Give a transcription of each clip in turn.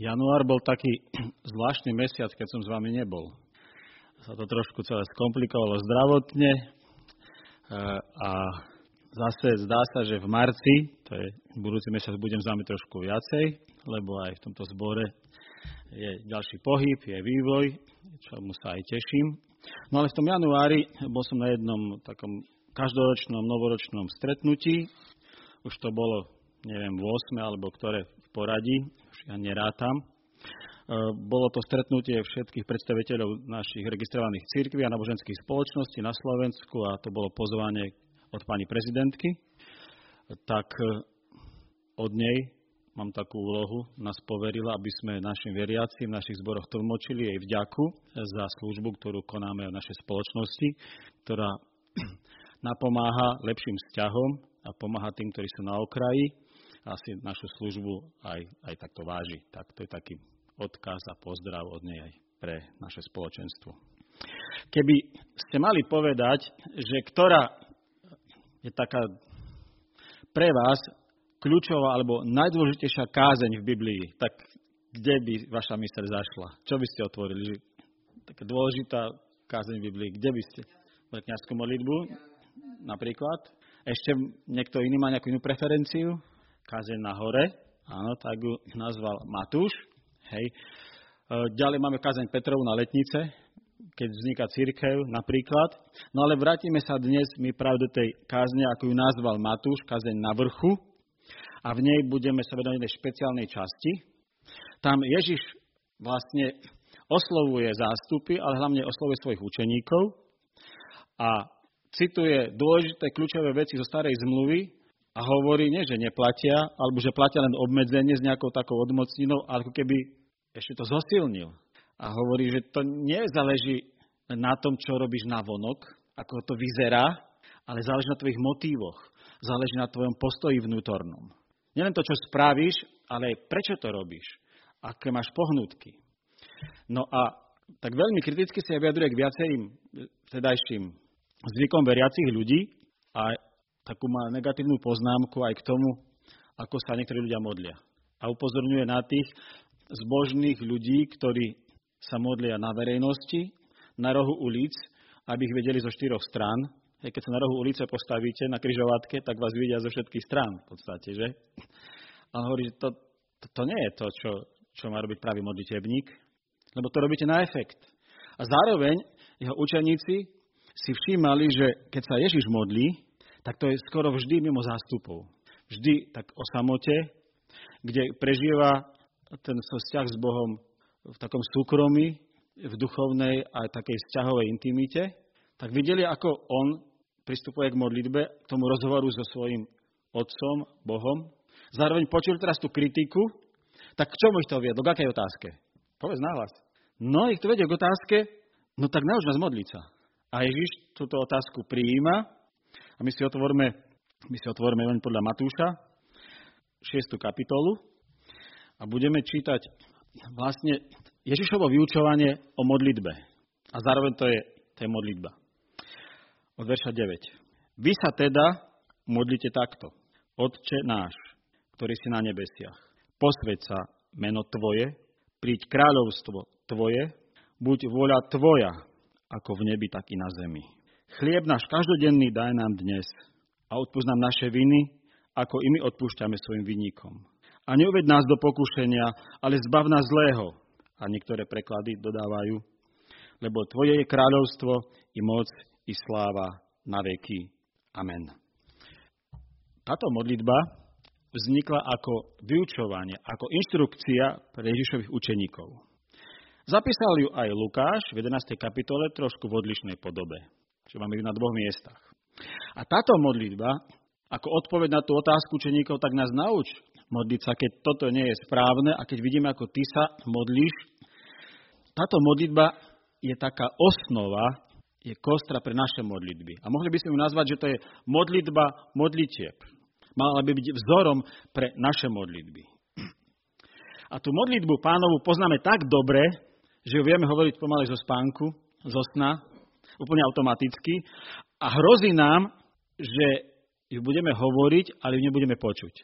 Január bol taký zvláštny mesiac, keď som s vami nebol. Sa to trošku celé skomplikovalo zdravotne e, a zase zdá sa, že v marci, to je budúci mesiac, budem s vami trošku viacej, lebo aj v tomto zbore je ďalší pohyb, je vývoj, čomu sa aj teším. No ale v tom januári bol som na jednom takom každoročnom, novoročnom stretnutí. Už to bolo, neviem, 8 alebo ktoré v poradí ja nerátam. E, bolo to stretnutie všetkých predstaviteľov našich registrovaných církví a náboženských spoločností na Slovensku a to bolo pozvanie od pani prezidentky. Tak e, od nej mám takú úlohu, nás poverila, aby sme našim veriacim v našich zboroch tlmočili jej vďaku za službu, ktorú konáme v našej spoločnosti, ktorá napomáha lepším vzťahom a pomáha tým, ktorí sú na okraji asi našu službu aj, aj takto váži. Tak to je taký odkaz a pozdrav od nej aj pre naše spoločenstvo. Keby ste mali povedať, že ktorá je taká pre vás kľúčová alebo najdôležitejšia kázeň v Biblii, tak kde by vaša myseľ zašla? Čo by ste otvorili? Taká dôležitá kázeň v Biblii. Kde by ste? Kňazskú modlitbu napríklad? Ešte niekto iný má nejakú inú preferenciu? Kazeň na hore, áno, tak ju nazval Matúš. Hej. E, ďalej máme kazeň Petrovu na letnice, keď vzniká církev napríklad. No ale vrátime sa dnes my práve do tej kázne, ako ju nazval Matúš, kazeň na vrchu. A v nej budeme sa vedať jednej špeciálnej časti. Tam Ježiš vlastne oslovuje zástupy, ale hlavne oslovuje svojich učeníkov a cituje dôležité kľúčové veci zo starej zmluvy, a hovorí, nie, že neplatia, alebo že platia len obmedzenie s nejakou takou odmocninou, ako keby ešte to zosilnil. A hovorí, že to nezáleží na tom, čo robíš na vonok, ako to vyzerá, ale záleží na tvojich motívoch, záleží na tvojom postoji vnútornom. Nielen to, čo spravíš, ale aj prečo to robíš, aké máš pohnutky. No a tak veľmi kriticky sa vyjadruje k viacerým vtedajším zvykom veriacich ľudí a takú má negatívnu poznámku aj k tomu, ako sa niektorí ľudia modlia. A upozorňuje na tých zbožných ľudí, ktorí sa modlia na verejnosti, na rohu ulic, aby ich vedeli zo štyroch strán. Keď sa na rohu ulice postavíte na kryžovatke, tak vás vidia zo všetkých strán v podstate, že? A on hovorí, že to, to, to nie je to, čo, čo má robiť pravý modlitebník, lebo to robíte na efekt. A zároveň jeho učeníci si všímali, že keď sa Ježiš modlí, tak to je skoro vždy mimo zástupov. Vždy tak o samote, kde prežíva ten vzťah s Bohom v takom súkromí, v duchovnej a takej vzťahovej intimite, tak videli, ako on pristupuje k modlitbe, k tomu rozhovoru so svojím otcom, Bohom. Zároveň počul teraz tú kritiku, tak k čomu ich to viedlo? K akej otázke? Povedz nahlas. No, ich to vedie k otázke, no tak nauč nás modliť sa. A Ježiš túto otázku prijíma a my si otvorme, my si otvorme len podľa Matúša, 6. kapitolu a budeme čítať vlastne Ježišovo vyučovanie o modlitbe. A zároveň to je, to je modlitba. Od verša 9. Vy sa teda modlite takto. Otče náš, ktorý si na nebesiach, posveď sa meno Tvoje, príď kráľovstvo Tvoje, buď voľa Tvoja, ako v nebi, tak i na zemi. Chlieb náš každodenný daj nám dnes a odpúsť nám naše viny, ako i my odpúšťame svojim vinníkom. A neuved nás do pokušenia, ale zbav nás zlého. A niektoré preklady dodávajú, lebo Tvoje je kráľovstvo, i moc, i sláva na veky. Amen. Táto modlitba vznikla ako vyučovanie, ako inštrukcia pre Ježišových učeníkov. Zapísal ju aj Lukáš v 11. kapitole trošku v odlišnej podobe že máme ju na dvoch miestach. A táto modlitba, ako odpoveď na tú otázku učeníkov, tak nás nauč modliť sa, keď toto nie je správne a keď vidíme, ako ty sa modlíš. Táto modlitba je taká osnova, je kostra pre naše modlitby. A mohli by sme ju nazvať, že to je modlitba modlitieb. Mala by byť vzorom pre naše modlitby. A tú modlitbu pánovu poznáme tak dobre, že ju vieme hovoriť pomaly zo spánku, zo sna, úplne automaticky a hrozí nám, že ju budeme hovoriť, ale ju nebudeme počuť.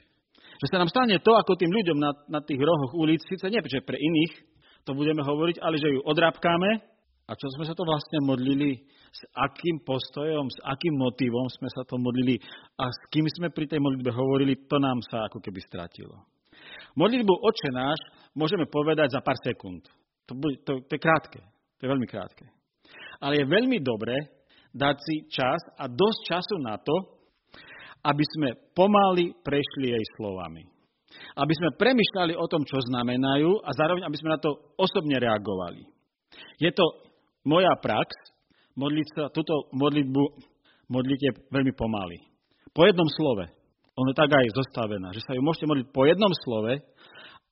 Že sa nám stane to, ako tým ľuďom na, na tých rohoch ulic, síce nie, že pre iných to budeme hovoriť, ale že ju odrábkáme. A čo sme sa to vlastne modlili? S akým postojom, s akým motivom sme sa to modlili a s kým sme pri tej modlitbe hovorili, to nám sa ako keby stratilo. Modlitbu Oče náš môžeme povedať za pár sekúnd. To, bude, to, to je krátke. To je veľmi krátke. Ale je veľmi dobré dať si čas a dosť času na to, aby sme pomaly prešli jej slovami. Aby sme premyšľali o tom, čo znamenajú a zároveň, aby sme na to osobne reagovali. Je to moja prax, modliť sa, túto modlitbu modlíte veľmi pomaly. Po jednom slove. Ono je tak aj zostavená, že sa ju môžete modliť po jednom slove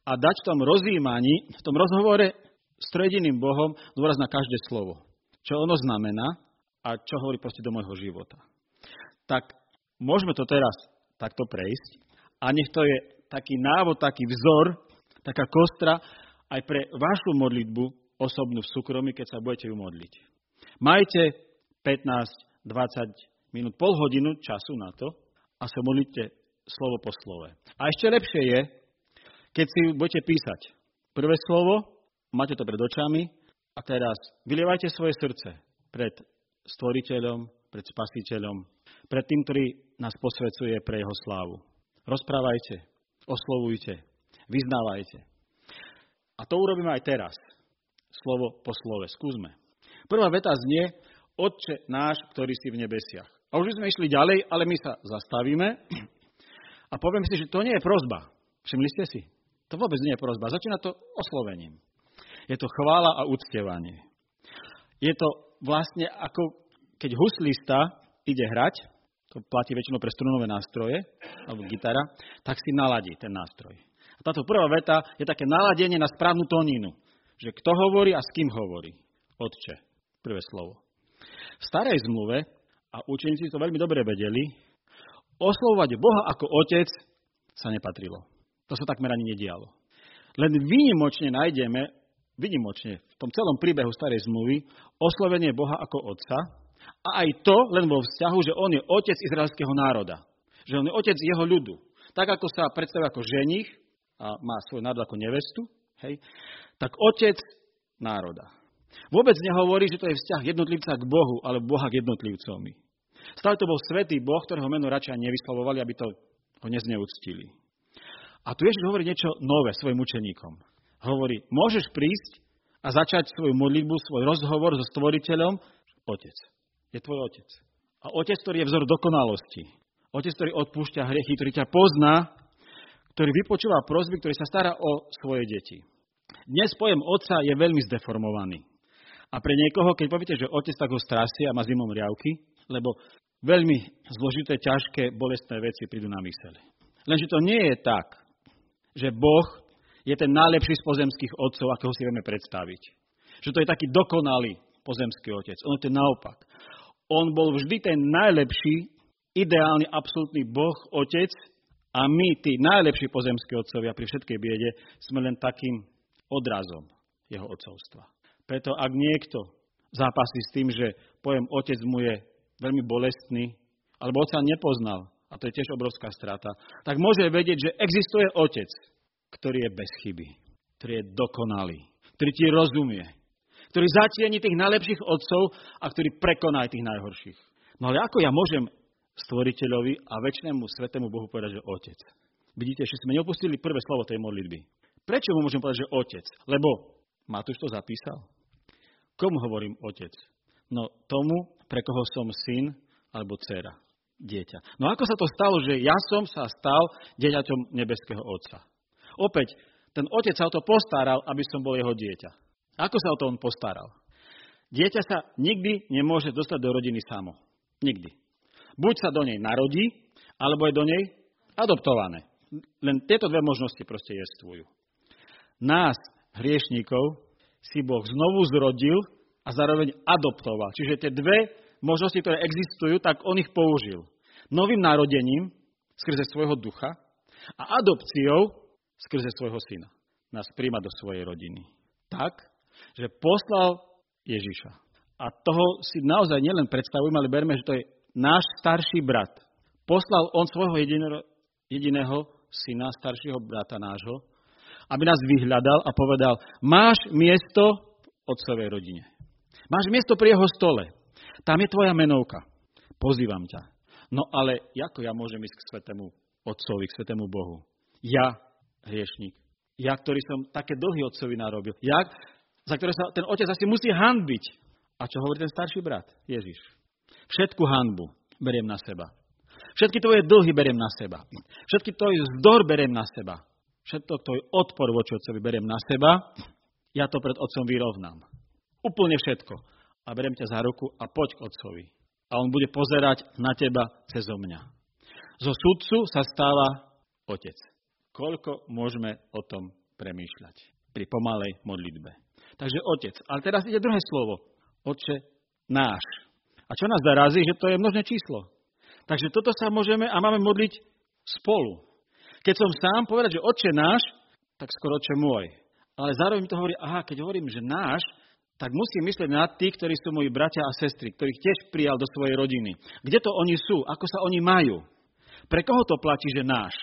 a dať v tom rozjímaní, v tom rozhovore s trojediným Bohom dôraz na každé slovo. Čo ono znamená a čo hovorí proste do môjho života. Tak môžeme to teraz takto prejsť a nech to je taký návod, taký vzor, taká kostra aj pre vašu modlitbu osobnú v súkromí, keď sa budete ju modliť. Majte 15, 20 minút, pol hodinu času na to a sa modlite slovo po slove. A ešte lepšie je, keď si budete písať prvé slovo, máte to pred očami a teraz vylievajte svoje srdce pred stvoriteľom, pred spasiteľom, pred tým, ktorý nás posvecuje pre jeho slávu. Rozprávajte, oslovujte, vyznávajte. A to urobíme aj teraz. Slovo po slove. Skúsme. Prvá veta znie, Otče náš, ktorý si v nebesiach. A už sme išli ďalej, ale my sa zastavíme a poviem si, že to nie je prozba. Všimli ste si? To vôbec nie je prozba. Začína to oslovením. Je to chvála a uctievanie. Je to vlastne ako keď huslista ide hrať, to platí väčšinou pre strunové nástroje, alebo gitara, tak si naladí ten nástroj. A táto prvá veta je také naladenie na správnu tóninu. Že kto hovorí a s kým hovorí. Otče. Prvé slovo. V starej zmluve, a učeníci to veľmi dobre vedeli, oslovovať Boha ako otec sa nepatrilo. To sa takmer ani nedialo. Len výnimočne nájdeme, výnimočne v tom celom príbehu starej zmluvy, oslovenie Boha ako otca, a aj to len vo vzťahu, že on je otec izraelského národa. Že on je otec jeho ľudu. Tak ako sa predstavuje ako ženich a má svoj národ ako nevestu, hej, tak otec národa. Vôbec nehovorí, že to je vzťah jednotlivca k Bohu, ale Boha k jednotlivcovi. Stále to bol svetý Boh, ktorého meno radšej nevyslovovali, aby to ho nezneúctili. A tu Ježiš hovorí niečo nové svojim učeníkom. Hovorí, môžeš prísť a začať svoju modlitbu, svoj rozhovor so stvoriteľom, otec je tvoj otec. A otec, ktorý je vzor dokonalosti. Otec, ktorý odpúšťa hriechy, ktorý ťa pozná, ktorý vypočúva prozby, ktorý sa stará o svoje deti. Dnes pojem otca je veľmi zdeformovaný. A pre niekoho, keď poviete, že otec tak ho strasie a má zimom riavky, lebo veľmi zložité, ťažké, bolestné veci prídu na myseľ. Lenže to nie je tak, že Boh je ten najlepší z pozemských otcov, akého si vieme predstaviť. Že to je taký dokonalý pozemský otec. To je naopak. On bol vždy ten najlepší, ideálny, absolútny Boh, Otec a my, tí najlepší pozemskí otcovia pri všetkej biede, sme len takým odrazom jeho otcovstva. Preto ak niekto zápasí s tým, že pojem otec mu je veľmi bolestný, alebo otca nepoznal, a to je tiež obrovská strata, tak môže vedieť, že existuje otec, ktorý je bez chyby, ktorý je dokonalý, ktorý ti rozumie, ktorý zatieni tých najlepších otcov a ktorý prekoná aj tých najhorších. No ale ako ja môžem stvoriteľovi a väčšnému svetému Bohu povedať, že otec? Vidíte, že sme neopustili prvé slovo tej modlitby. Prečo mu môžem povedať, že otec? Lebo Matúš to zapísal. Komu hovorím otec? No tomu, pre koho som syn alebo dcera, dieťa. No ako sa to stalo, že ja som sa stal dieťaťom nebeského otca? Opäť, ten otec sa o to postaral, aby som bol jeho dieťa. Ako sa o to on postaral? Dieťa sa nikdy nemôže dostať do rodiny samo. Nikdy. Buď sa do nej narodí, alebo je do nej adoptované. Len tieto dve možnosti proste jestvujú. Nás, hriešníkov, si Boh znovu zrodil a zároveň adoptoval. Čiže tie dve možnosti, ktoré existujú, tak on ich použil. Novým narodením skrze svojho ducha a adopciou skrze svojho syna. Nás príjma do svojej rodiny. Tak, že poslal Ježiša. A toho si naozaj nielen predstavujeme, ale berme, že to je náš starší brat. Poslal on svojho jediného, jediného syna, staršieho brata nášho, aby nás vyhľadal a povedal, máš miesto v otcovej rodine. Máš miesto pri jeho stole. Tam je tvoja menovka. Pozývam ťa. No ale ako ja môžem ísť k svetému otcovi, k svetému Bohu? Ja, hriešník. Ja, ktorý som také dlhy otcovi narobil. Ja, za ktoré sa ten otec asi musí hanbiť. A čo hovorí ten starší brat? Ježiš. Všetku hanbu beriem na seba. Všetky tvoje dlhy beriem na seba. Všetky tvoj vzdor beriem na seba. Všetko tvoj odpor voči otcovi beriem na seba. Ja to pred otcom vyrovnám. Úplne všetko. A beriem ťa za ruku a poď k otcovi. A on bude pozerať na teba cez mňa. Zo sudcu sa stáva otec. Koľko môžeme o tom premýšľať pri pomalej modlitbe. Takže otec. Ale teraz ide druhé slovo. Oče náš. A čo nás zarazí, že to je množné číslo. Takže toto sa môžeme a máme modliť spolu. Keď som sám povedať, že oče náš, tak skoro oče môj. Ale zároveň to hovorí, aha, keď hovorím, že náš, tak musím myslieť na tých, ktorí sú moji bratia a sestry, ktorých tiež prijal do svojej rodiny. Kde to oni sú? Ako sa oni majú? Pre koho to platí, že náš?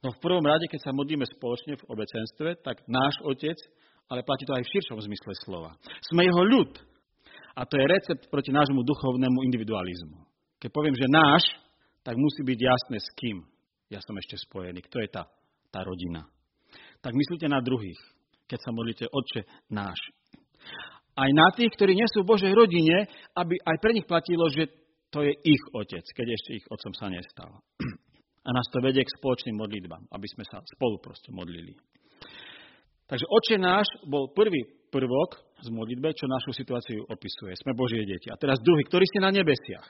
No v prvom rade, keď sa modlíme spoločne v obecenstve, tak náš otec, ale platí to aj v širšom zmysle slova. Sme jeho ľud. A to je recept proti nášmu duchovnému individualizmu. Keď poviem, že náš, tak musí byť jasné s kým ja som ešte spojený. Kto je tá, tá rodina? Tak myslíte na druhých, keď sa modlíte, Otče náš. Aj na tých, ktorí nie sú v Božej rodine, aby aj pre nich platilo, že to je ich otec, keď ešte ich otcom sa nestal. A nás to vedie k spoločným modlitbám, aby sme sa spolu proste modlili. Takže oče náš bol prvý prvok z modlitbe, čo našu situáciu opisuje. Sme Božie deti. A teraz druhý, ktorý ste na nebesiach.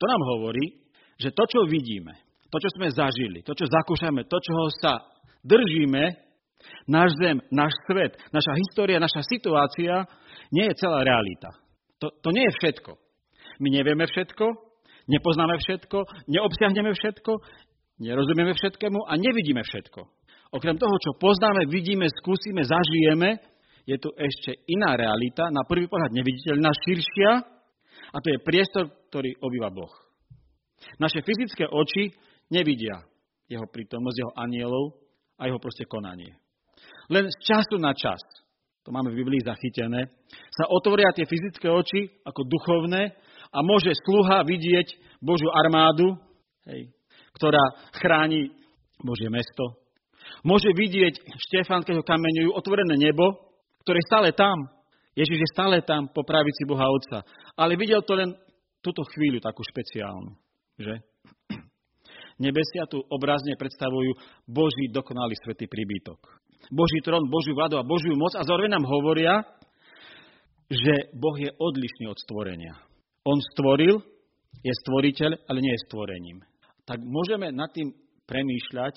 To nám hovorí, že to, čo vidíme, to, čo sme zažili, to, čo zakúšame, to, čoho sa držíme, náš zem, náš svet, naša história, naša situácia, nie je celá realita. To, to nie je všetko. My nevieme všetko, nepoznáme všetko, neobsiahneme všetko, nerozumieme všetkému a nevidíme všetko. Okrem toho, čo poznáme, vidíme, skúsime, zažijeme, je tu ešte iná realita, na prvý pohľad neviditeľná, širšia, a to je priestor, ktorý obýva Boh. Naše fyzické oči nevidia jeho prítomnosť, jeho anielov a jeho proste konanie. Len z času na čas, to máme v Biblii zachytené, sa otvoria tie fyzické oči ako duchovné a môže sluha vidieť Božiu armádu, hej, ktorá chráni Božie mesto. Môže vidieť Štefan, keď ho kameňujú, otvorené nebo, ktoré je stále tam. Ježiš je stále tam po pravici Boha Otca. Ale videl to len túto chvíľu takú špeciálnu. Že? Nebesia tu obrazne predstavujú Boží dokonalý svetý príbytok. Boží trón, Božiu vládu a Božiu moc a zároveň nám hovoria, že Boh je odlišný od stvorenia. On stvoril, je stvoriteľ, ale nie je stvorením. Tak môžeme nad tým premýšľať,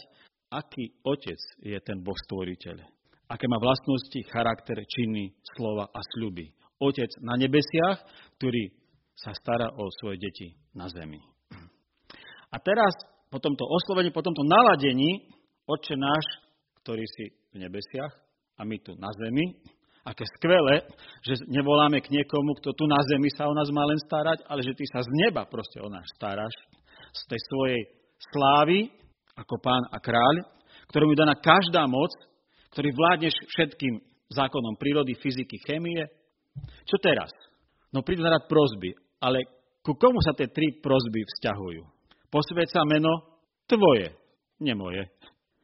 aký otec je ten Boh stvoriteľ. Aké má vlastnosti, charakter, činy, slova a sľuby. Otec na nebesiach, ktorý sa stará o svoje deti na zemi. A teraz, po tomto oslovení, po tomto naladení, Otče náš, ktorý si v nebesiach a my tu na zemi, aké skvelé, že nevoláme k niekomu, kto tu na zemi sa o nás má len starať, ale že ty sa z neba proste o nás staráš, z tej svojej slávy, ako pán a kráľ, ktorému je daná každá moc, ktorý vládneš všetkým zákonom prírody, fyziky, chémie. Čo teraz? No prídu na rad prozby, ale ku komu sa tie tri prozby vzťahujú? Posved sa meno tvoje, nie moje.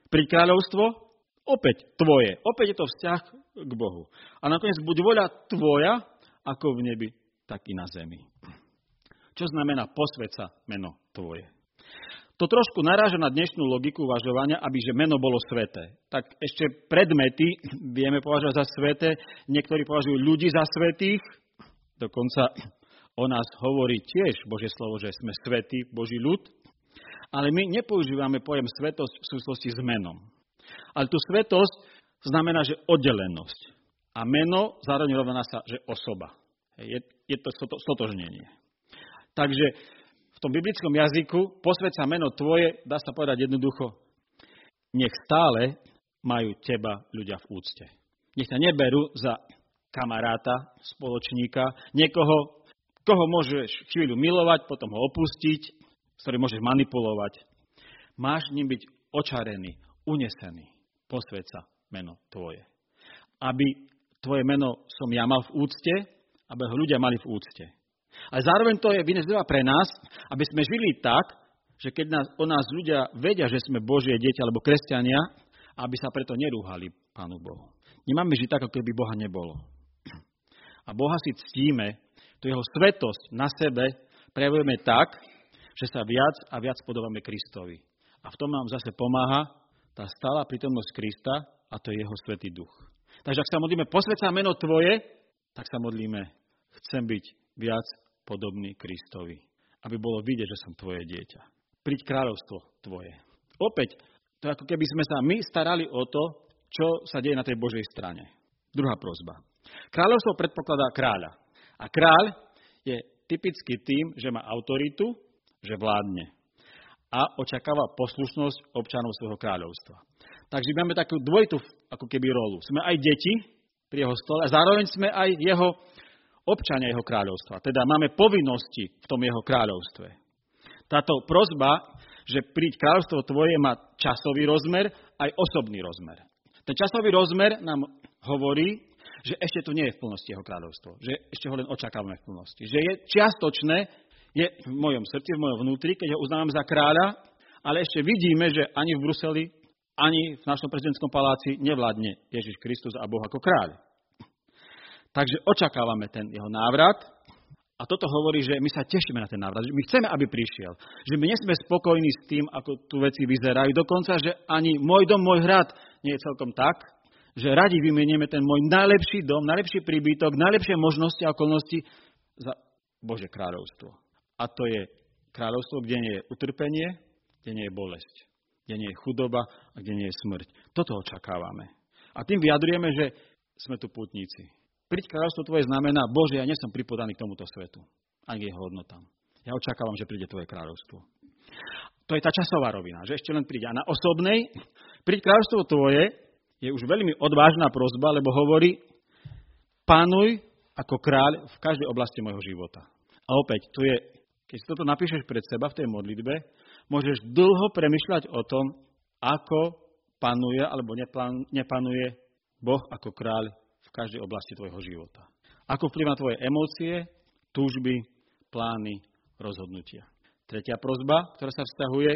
Pri kráľovstvo opäť tvoje. Opäť je to vzťah k Bohu. A nakoniec buď voľa tvoja, ako v nebi, tak i na zemi. Čo znamená posved sa meno tvoje? To trošku naráža na dnešnú logiku uvažovania, aby že meno bolo sveté. Tak ešte predmety vieme považovať za sveté, niektorí považujú ľudí za svetých, dokonca o nás hovorí tiež Božie slovo, že sme svetí, Boží ľud, ale my nepoužívame pojem svetosť v súvislosti s menom. Ale tu svetosť znamená, že oddelenosť. A meno zároveň rovná sa, že osoba. Je, je to stotožnenie. Takže v tom biblickom jazyku posved sa meno tvoje, dá sa povedať jednoducho, nech stále majú teba ľudia v úcte. Nech ťa neberú za kamaráta, spoločníka, niekoho, koho môžeš chvíľu milovať, potom ho opustiť, s ktorým môžeš manipulovať. Máš ním byť očarený, unesený. Posved meno Tvoje. Aby Tvoje meno som ja mal v úcte, aby ho ľudia mali v úcte. A zároveň to je vynezdáva pre nás, aby sme žili tak, že keď nás, o nás ľudia vedia, že sme Božie dieťa alebo kresťania, aby sa preto nerúhali Pánu Bohu. Nemáme žiť tak, ako keby Boha nebolo. A Boha si ctíme, tu jeho svetosť na sebe prejavujeme tak, že sa viac a viac podobáme Kristovi. A v tom nám zase pomáha tá stála prítomnosť Krista a to je jeho svetý duch. Takže ak sa modlíme, posvedca meno Tvoje, tak sa modlíme, chcem byť viac podobný Kristovi. Aby bolo vidieť, že som Tvoje dieťa. Príď kráľovstvo Tvoje. Opäť, to je ako keby sme sa my starali o to, čo sa deje na tej Božej strane. Druhá prozba. Kráľovstvo predpokladá kráľa. A kráľ je typicky tým, že má autoritu, že vládne a očakáva poslušnosť občanov svojho kráľovstva. Takže máme takú dvojitú ako keby rolu. Sme aj deti pri jeho stole a zároveň sme aj jeho občania jeho kráľovstva. Teda máme povinnosti v tom jeho kráľovstve. Táto prozba, že príď kráľovstvo tvoje, má časový rozmer aj osobný rozmer. Ten časový rozmer nám hovorí, že ešte tu nie je v plnosti jeho kráľovstvo. Že ešte ho len očakávame v plnosti. Že je čiastočné, je v mojom srdci, v mojom vnútri, keď ho uznávam za kráľa, ale ešte vidíme, že ani v Bruseli, ani v našom prezidentskom paláci nevládne Ježiš Kristus a Boh ako kráľ. Takže očakávame ten jeho návrat a toto hovorí, že my sa tešíme na ten návrat, že my chceme, aby prišiel. Že my nesme spokojní s tým, ako tu veci vyzerajú. Dokonca, že ani môj dom, môj hrad nie je celkom tak, že radi vymenieme ten môj najlepší dom, najlepší príbytok, najlepšie možnosti a okolnosti za Bože kráľovstvo. A to je kráľovstvo, kde nie je utrpenie, kde nie je bolesť, kde nie je chudoba a kde nie je smrť. Toto očakávame. A tým vyjadrujeme, že sme tu putníci. Príď kráľovstvo tvoje znamená, Bože, ja nie som pripodaný k tomuto svetu, ani k jeho hodnotám. Ja očakávam, že príde tvoje kráľovstvo. To je tá časová rovina, že ešte len príde. A na osobnej, príď kráľovstvo tvoje je už veľmi odvážna prozba, lebo hovorí, pánuj ako kráľ v každej oblasti môjho života. A opäť, tu je keď si toto napíšeš pred seba v tej modlitbe, môžeš dlho premyšľať o tom, ako panuje alebo nepanuje Boh ako kráľ v každej oblasti tvojho života. Ako vplyv na tvoje emócie, túžby, plány, rozhodnutia. Tretia prozba, ktorá sa vzťahuje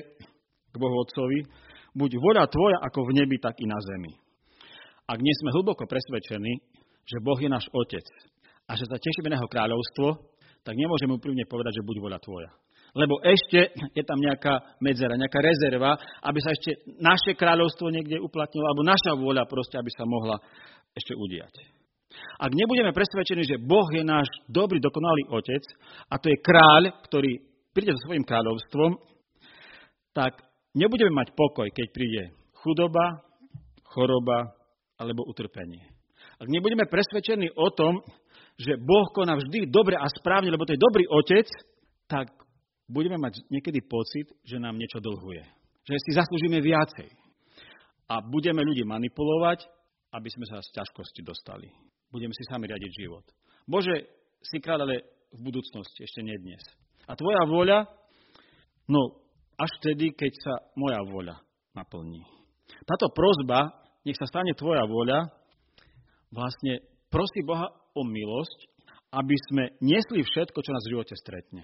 k Bohu Otcovi, buď voľa tvoja ako v nebi, tak i na zemi. Ak nie sme hlboko presvedčení, že Boh je náš Otec a že sa tešíme na Jeho kráľovstvo, tak nemôžeme úprimne povedať, že buď voľa tvoja. Lebo ešte je tam nejaká medzera, nejaká rezerva, aby sa ešte naše kráľovstvo niekde uplatnilo, alebo naša vôľa proste, aby sa mohla ešte udiať. Ak nebudeme presvedčení, že Boh je náš dobrý, dokonalý otec a to je kráľ, ktorý príde so svojím kráľovstvom, tak nebudeme mať pokoj, keď príde chudoba, choroba alebo utrpenie. Ak nebudeme presvedčení o tom, že Boh koná vždy dobre a správne, lebo to je dobrý otec, tak budeme mať niekedy pocit, že nám niečo dlhuje. Že si zaslúžime viacej. A budeme ľudí manipulovať, aby sme sa z ťažkosti dostali. Budeme si sami riadiť život. Bože, si kráľ, ale v budúcnosti, ešte nie dnes. A tvoja vôľa, no až vtedy, keď sa moja vôľa naplní. Táto prozba, nech sa stane tvoja vôľa, vlastne prosí Boha o milosť, aby sme nesli všetko, čo nás v živote stretne.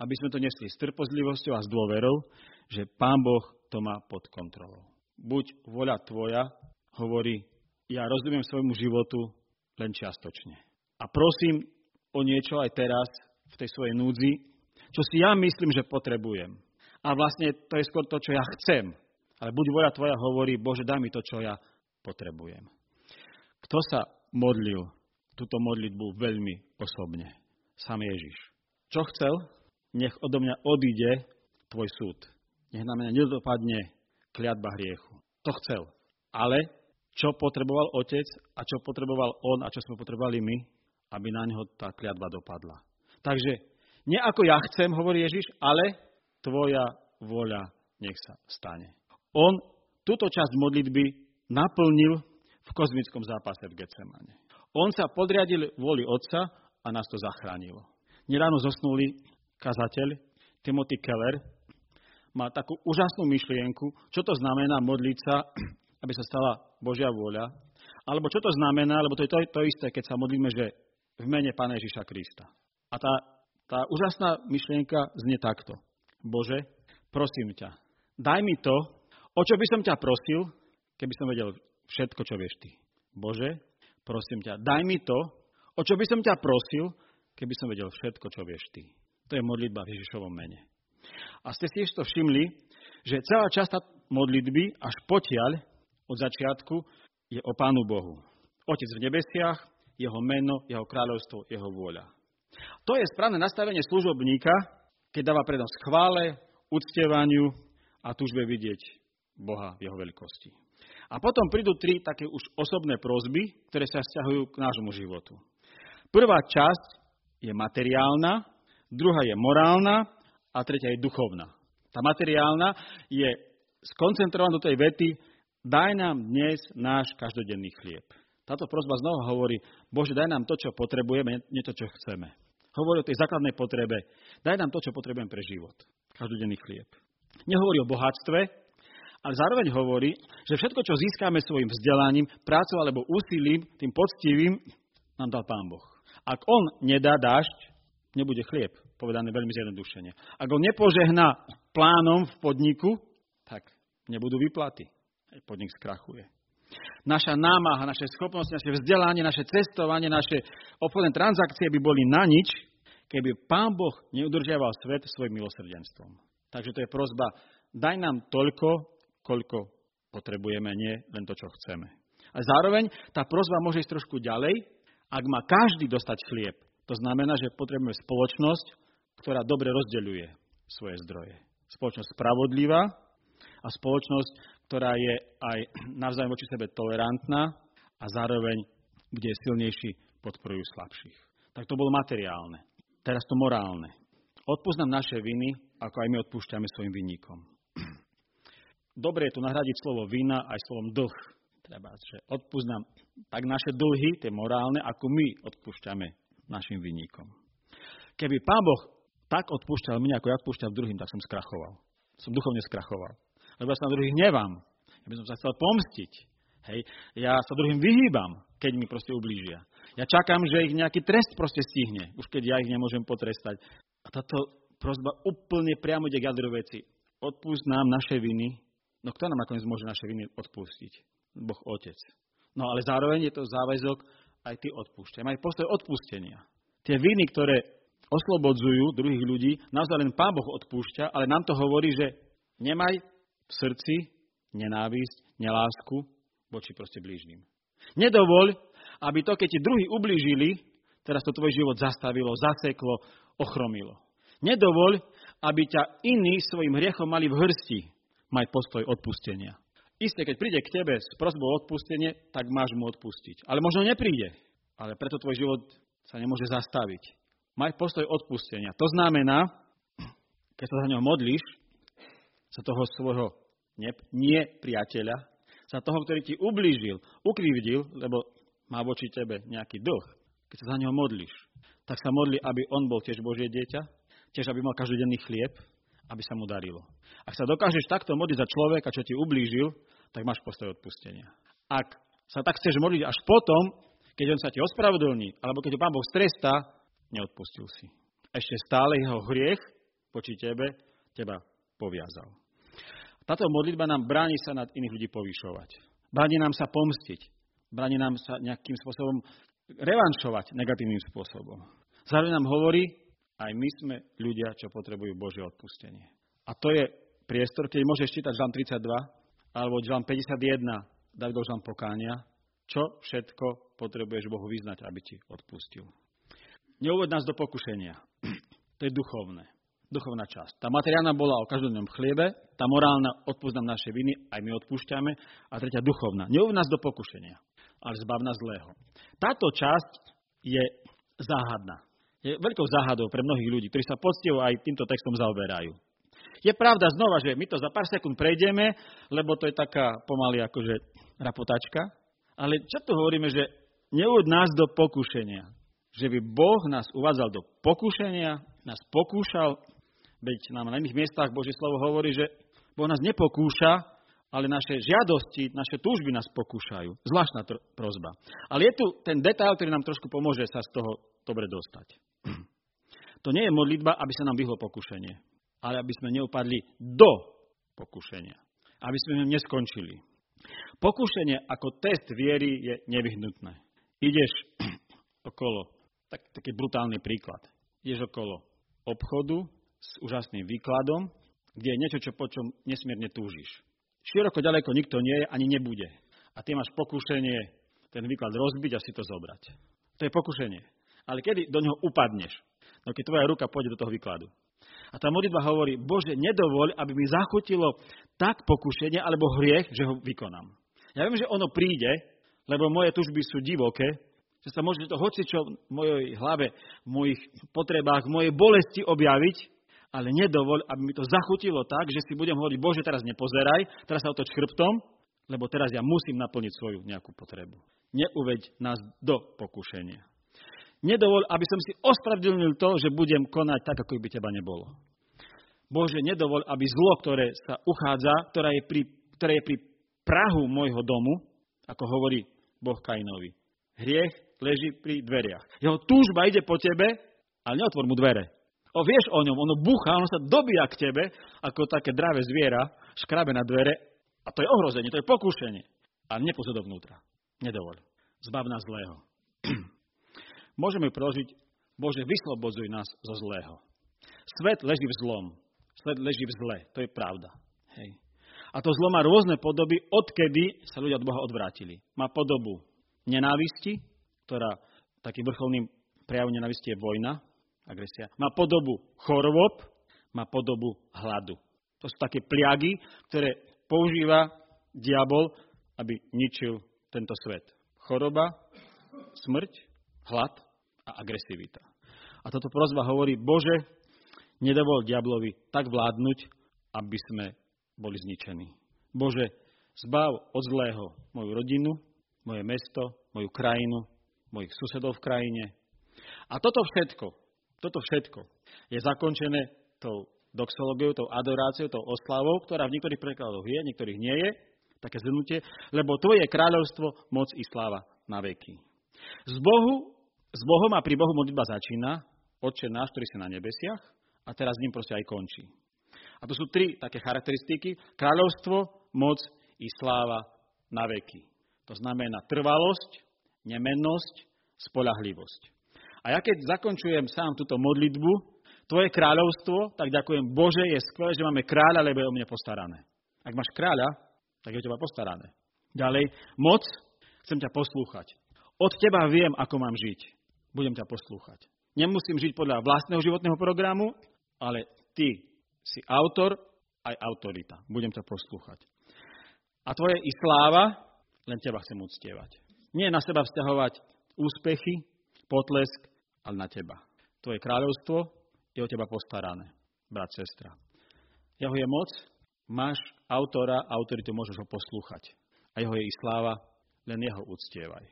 Aby sme to nesli s trpozlivosťou a s dôverou, že Pán Boh to má pod kontrolou. Buď voľa tvoja, hovorí, ja rozumiem svojmu životu len čiastočne. A prosím o niečo aj teraz v tej svojej núdzi, čo si ja myslím, že potrebujem. A vlastne to je skôr to, čo ja chcem. Ale buď voľa tvoja hovorí, Bože, daj mi to, čo ja potrebujem. Kto sa modlil túto modlitbu veľmi osobne. Sam Ježiš. Čo chcel? Nech odo mňa odíde tvoj súd. Nech na mňa nedopadne kliatba hriechu. To chcel. Ale čo potreboval otec a čo potreboval on a čo sme potrebovali my, aby na neho tá kliatba dopadla. Takže nie ako ja chcem, hovorí Ježiš, ale tvoja voľa nech sa stane. On túto časť modlitby naplnil v kozmickom zápase v Getsemane. On sa podriadil vôli Otca a nás to zachránilo. Neráno zosnulý kazateľ Timothy Keller má takú úžasnú myšlienku, čo to znamená modliť sa, aby sa stala Božia vôľa, alebo čo to znamená, lebo to je to, to isté, keď sa modlíme, že v mene Pána Ježiša Krista. A tá, tá úžasná myšlienka znie takto. Bože, prosím ťa, daj mi to, o čo by som ťa prosil, keby som vedel všetko, čo vieš ty. Bože, prosím ťa, daj mi to, o čo by som ťa prosil, keby som vedel všetko, čo vieš ty. To je modlitba v Ježišovom mene. A ste si ešte všimli, že celá časť modlitby až potiaľ od začiatku je o Pánu Bohu. Otec v nebesiach, jeho meno, jeho kráľovstvo, jeho vôľa. To je správne nastavenie služobníka, keď dáva prednosť chvále, uctievaniu a túžbe vidieť Boha v jeho veľkosti. A potom prídu tri také už osobné prozby, ktoré sa vzťahujú k nášmu životu. Prvá časť je materiálna, druhá je morálna a tretia je duchovná. Tá materiálna je skoncentrovaná do tej vety daj nám dnes náš každodenný chlieb. Táto prozba znova hovorí, Bože, daj nám to, čo potrebujeme, nie to, čo chceme. Hovorí o tej základnej potrebe. Daj nám to, čo potrebujem pre život. Každodenný chlieb. Nehovorí o bohatstve, ale zároveň hovorí, že všetko, čo získame svojim vzdelaním, prácou alebo úsilím, tým poctivým, nám dal Pán Boh. Ak On nedá dážď, nebude chlieb, povedané veľmi zjednodušene. Ak On nepožehná plánom v podniku, tak nebudú výplaty. Podnik skrachuje. Naša námaha, naše schopnosti, naše vzdelanie, naše cestovanie, naše obchodné transakcie by boli na nič, keby Pán Boh neudržiaval svet svojim milosrdenstvom. Takže to je prozba, daj nám toľko, koľko potrebujeme, nie len to, čo chceme. A zároveň tá prozba môže ísť trošku ďalej, ak má každý dostať chlieb. To znamená, že potrebujeme spoločnosť, ktorá dobre rozdeľuje svoje zdroje. Spoločnosť spravodlivá a spoločnosť, ktorá je aj navzájom voči sebe tolerantná a zároveň, kde je silnejší, podporujú slabších. Tak to bolo materiálne. Teraz to morálne. Odpúsť naše viny, ako aj my odpúšťame svojim vinníkom. Dobre je tu nahradiť slovo vina aj slovom dlh. Treba, že odpúsť nám tak naše dlhy, tie morálne, ako my odpúšťame našim vinníkom. Keby Pán Boh tak odpúšťal mňa, ako ja odpúšťam druhým, tak som skrachoval. Som duchovne skrachoval lebo ja sa na druhých hnevám. Ja by som sa chcel pomstiť. Hej. Ja sa druhým vyhýbam, keď mi proste ublížia. Ja čakám, že ich nejaký trest proste stihne, už keď ja ich nemôžem potrestať. A táto prozba úplne priamo ide k jadru veci. Odpúsť nám naše viny. No kto nám nakoniec môže naše viny odpustiť? Boh Otec. No ale zároveň je to záväzok aj ty odpúšťaj. Aj postoj odpustenia. Tie viny, ktoré oslobodzujú druhých ľudí, naozaj len Pán Boh odpúšťa, ale nám to hovorí, že nemaj v srdci nenávisť, nelásku voči proste blížnym. Nedovoľ, aby to, keď ti druhí ublížili, teraz to tvoj život zastavilo, zaseklo, ochromilo. Nedovoľ, aby ťa iní svojim hriechom mali v hrsti. Maj postoj odpustenia. Isté, keď príde k tebe s prosbou odpustenie, tak máš mu odpustiť. Ale možno nepríde. Ale preto tvoj život sa nemôže zastaviť. Maj postoj odpustenia. To znamená, keď sa za ňo modlíš, sa toho svojho nie priateľa, sa toho, ktorý ti ublížil, ukrivdil, lebo má voči tebe nejaký dlh, keď sa za neho modlíš, tak sa modli, aby on bol tiež Božie dieťa, tiež aby mal každodenný chlieb, aby sa mu darilo. Ak sa dokážeš takto modliť za človeka, čo ti ublížil, tak máš postoj odpustenia. Ak sa tak chceš modliť až potom, keď on sa ti ospravedlní, alebo keď ho Pán Boh strestá, neodpustil si. Ešte stále jeho hriech voči tebe teba poviazal. Táto modlitba nám bráni sa nad iných ľudí povyšovať. Bráni nám sa pomstiť. Bráni nám sa nejakým spôsobom revanšovať negatívnym spôsobom. Zároveň nám hovorí, aj my sme ľudia, čo potrebujú Božie odpustenie. A to je priestor, keď môžeš čítať Žalm 32 alebo Žalm 51, Davidov Žalm pokánia, čo všetko potrebuješ Bohu vyznať, aby ti odpustil. Neuvod nás do pokušenia. To je duchovné duchovná časť. Tá materiálna bola o každodennom chliebe, tá morálna odpúsť nám naše viny, aj my odpúšťame, a tretia duchovná. Neuved nás do pokušenia, ale zbav nás zlého. Táto časť je záhadná. Je veľkou záhadou pre mnohých ľudí, ktorí sa poctivo aj týmto textom zaoberajú. Je pravda znova, že my to za pár sekúnd prejdeme, lebo to je taká pomaly akože rapotačka, ale čo tu hovoríme, že neuved nás do pokušenia. Že by Boh nás uvádzal do pokušenia, nás pokúšal, Veď nám na iných miestach Božie slovo hovorí, že Boh nás nepokúša, ale naše žiadosti, naše túžby nás pokúšajú. Zvláštna tr- prozba. Ale je tu ten detail, ktorý nám trošku pomôže sa z toho dobre dostať. To nie je modlitba, aby sa nám vyhlo pokušenie, ale aby sme neupadli do pokušenia. Aby sme ňom neskončili. Pokušenie ako test viery je nevyhnutné. Ideš okolo, tak, taký brutálny príklad. Ideš okolo obchodu s úžasným výkladom, kde je niečo, čo, po čom nesmierne túžiš. Široko ďaleko nikto nie je, ani nebude. A ty máš pokušenie ten výklad rozbiť a si to zobrať. To je pokušenie. Ale kedy do neho upadneš? No keď tvoja ruka pôjde do toho výkladu. A tá modlitba hovorí, Bože, nedovoľ, aby mi zachutilo tak pokušenie alebo hriech, že ho vykonám. Ja viem, že ono príde, lebo moje tužby sú divoké, že sa môže to hocičo v mojej hlave, v mojich potrebách, v mojej bolesti objaviť, ale nedovoľ, aby mi to zachutilo tak, že si budem hovoriť, Bože, teraz nepozeraj, teraz sa otoč chrbtom, lebo teraz ja musím naplniť svoju nejakú potrebu. Neuveď nás do pokušenia. Nedovol, aby som si ospravedlnil to, že budem konať tak, ako by teba nebolo. Bože, nedovol, aby zlo, ktoré sa uchádza, ktoré je pri, ktoré je pri prahu môjho domu, ako hovorí Boh Kainovi. Hriech leží pri dveriach. Jeho túžba ide po tebe, ale neotvor mu dvere. O, vieš o ňom, ono buchá, ono sa dobíja k tebe, ako také dravé zviera, škrabe na dvere, a to je ohrozenie, to je pokúšenie. A nepozor dovnútra. Nedovol. Zbav nás zlého. Môžeme preložiť, Bože, vyslobodzuj nás zo zlého. Svet leží v zlom. Svet leží v zle. To je pravda. Hej. A to zlo má rôzne podoby, odkedy sa ľudia od Boha odvrátili. Má podobu nenávisti, ktorá takým vrcholným prejavom nenávisti je vojna, agresia. Má podobu chorôb, má podobu hladu. To sú také pliagy, ktoré používa diabol, aby ničil tento svet. Choroba, smrť, hlad a agresivita. A toto prozba hovorí, Bože, nedovol diablovi tak vládnuť, aby sme boli zničení. Bože, zbav od zlého moju rodinu, moje mesto, moju krajinu, mojich susedov v krajine. A toto všetko, toto všetko je zakončené tou doxológiou, tou adoráciou, tou oslavou, ktorá v niektorých prekladoch je, niektorých nie je, také zhrnutie, lebo tvoje kráľovstvo, moc i sláva na veky. Z Bohu s Bohom a pri Bohu modlitba začína, Otče náš, ktorý si na nebesiach, a teraz ním proste aj končí. A to sú tri také charakteristiky. Kráľovstvo, moc i sláva na veky. To znamená trvalosť, nemennosť, spolahlivosť. A ja keď zakončujem sám túto modlitbu, tvoje kráľovstvo, tak ďakujem Bože, je skvelé, že máme kráľa, lebo je o mne postarané. Ak máš kráľa, tak je o teba postarané. Ďalej, moc, chcem ťa poslúchať. Od teba viem, ako mám žiť budem ťa poslúchať. Nemusím žiť podľa vlastného životného programu, ale ty si autor aj autorita. Budem ťa poslúchať. A tvoje i sláva, len teba chcem uctievať. Nie na seba vzťahovať úspechy, potlesk, ale na teba. Tvoje kráľovstvo je o teba postarané, brat, sestra. Jeho je moc, máš autora, autoritu môžeš ho poslúchať. A jeho je i sláva, len jeho uctievaj.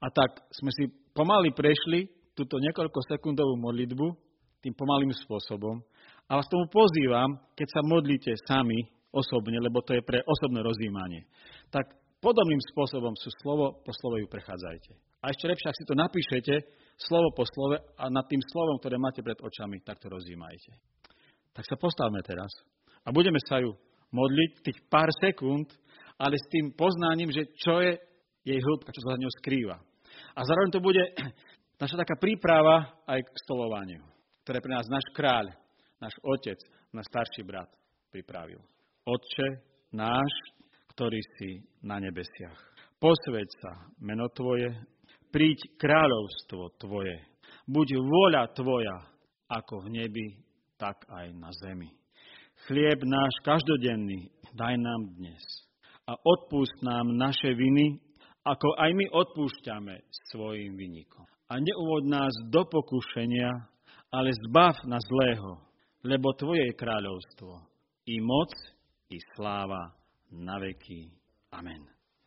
A tak sme si pomaly prešli túto niekoľko sekundovú modlitbu tým pomalým spôsobom. A vás tomu pozývam, keď sa modlíte sami osobne, lebo to je pre osobné rozjímanie. Tak podobným spôsobom sú slovo po slovo ju prechádzajte. A ešte lepšie, ak si to napíšete, slovo po slove a nad tým slovom, ktoré máte pred očami, tak to rozjímajte. Tak sa postavme teraz a budeme sa ju modliť tých pár sekúnd, ale s tým poznaním, že čo je jej hĺbka, čo sa za ňou skrýva. A zároveň to bude naša taká príprava aj k stolovaniu, ktoré pre nás náš kráľ, náš otec, náš starší brat pripravil. Otče náš, ktorý si na nebesiach. Posveď sa meno Tvoje, príď kráľovstvo Tvoje. Buď vôľa Tvoja, ako v nebi, tak aj na zemi. Chlieb náš každodenný daj nám dnes a odpúsť nám naše viny, ako aj my odpúšťame svojim vynikom. A neuvod nás do pokušenia, ale zbav na zlého, lebo Tvoje je kráľovstvo, i moc, i sláva na veky. Amen.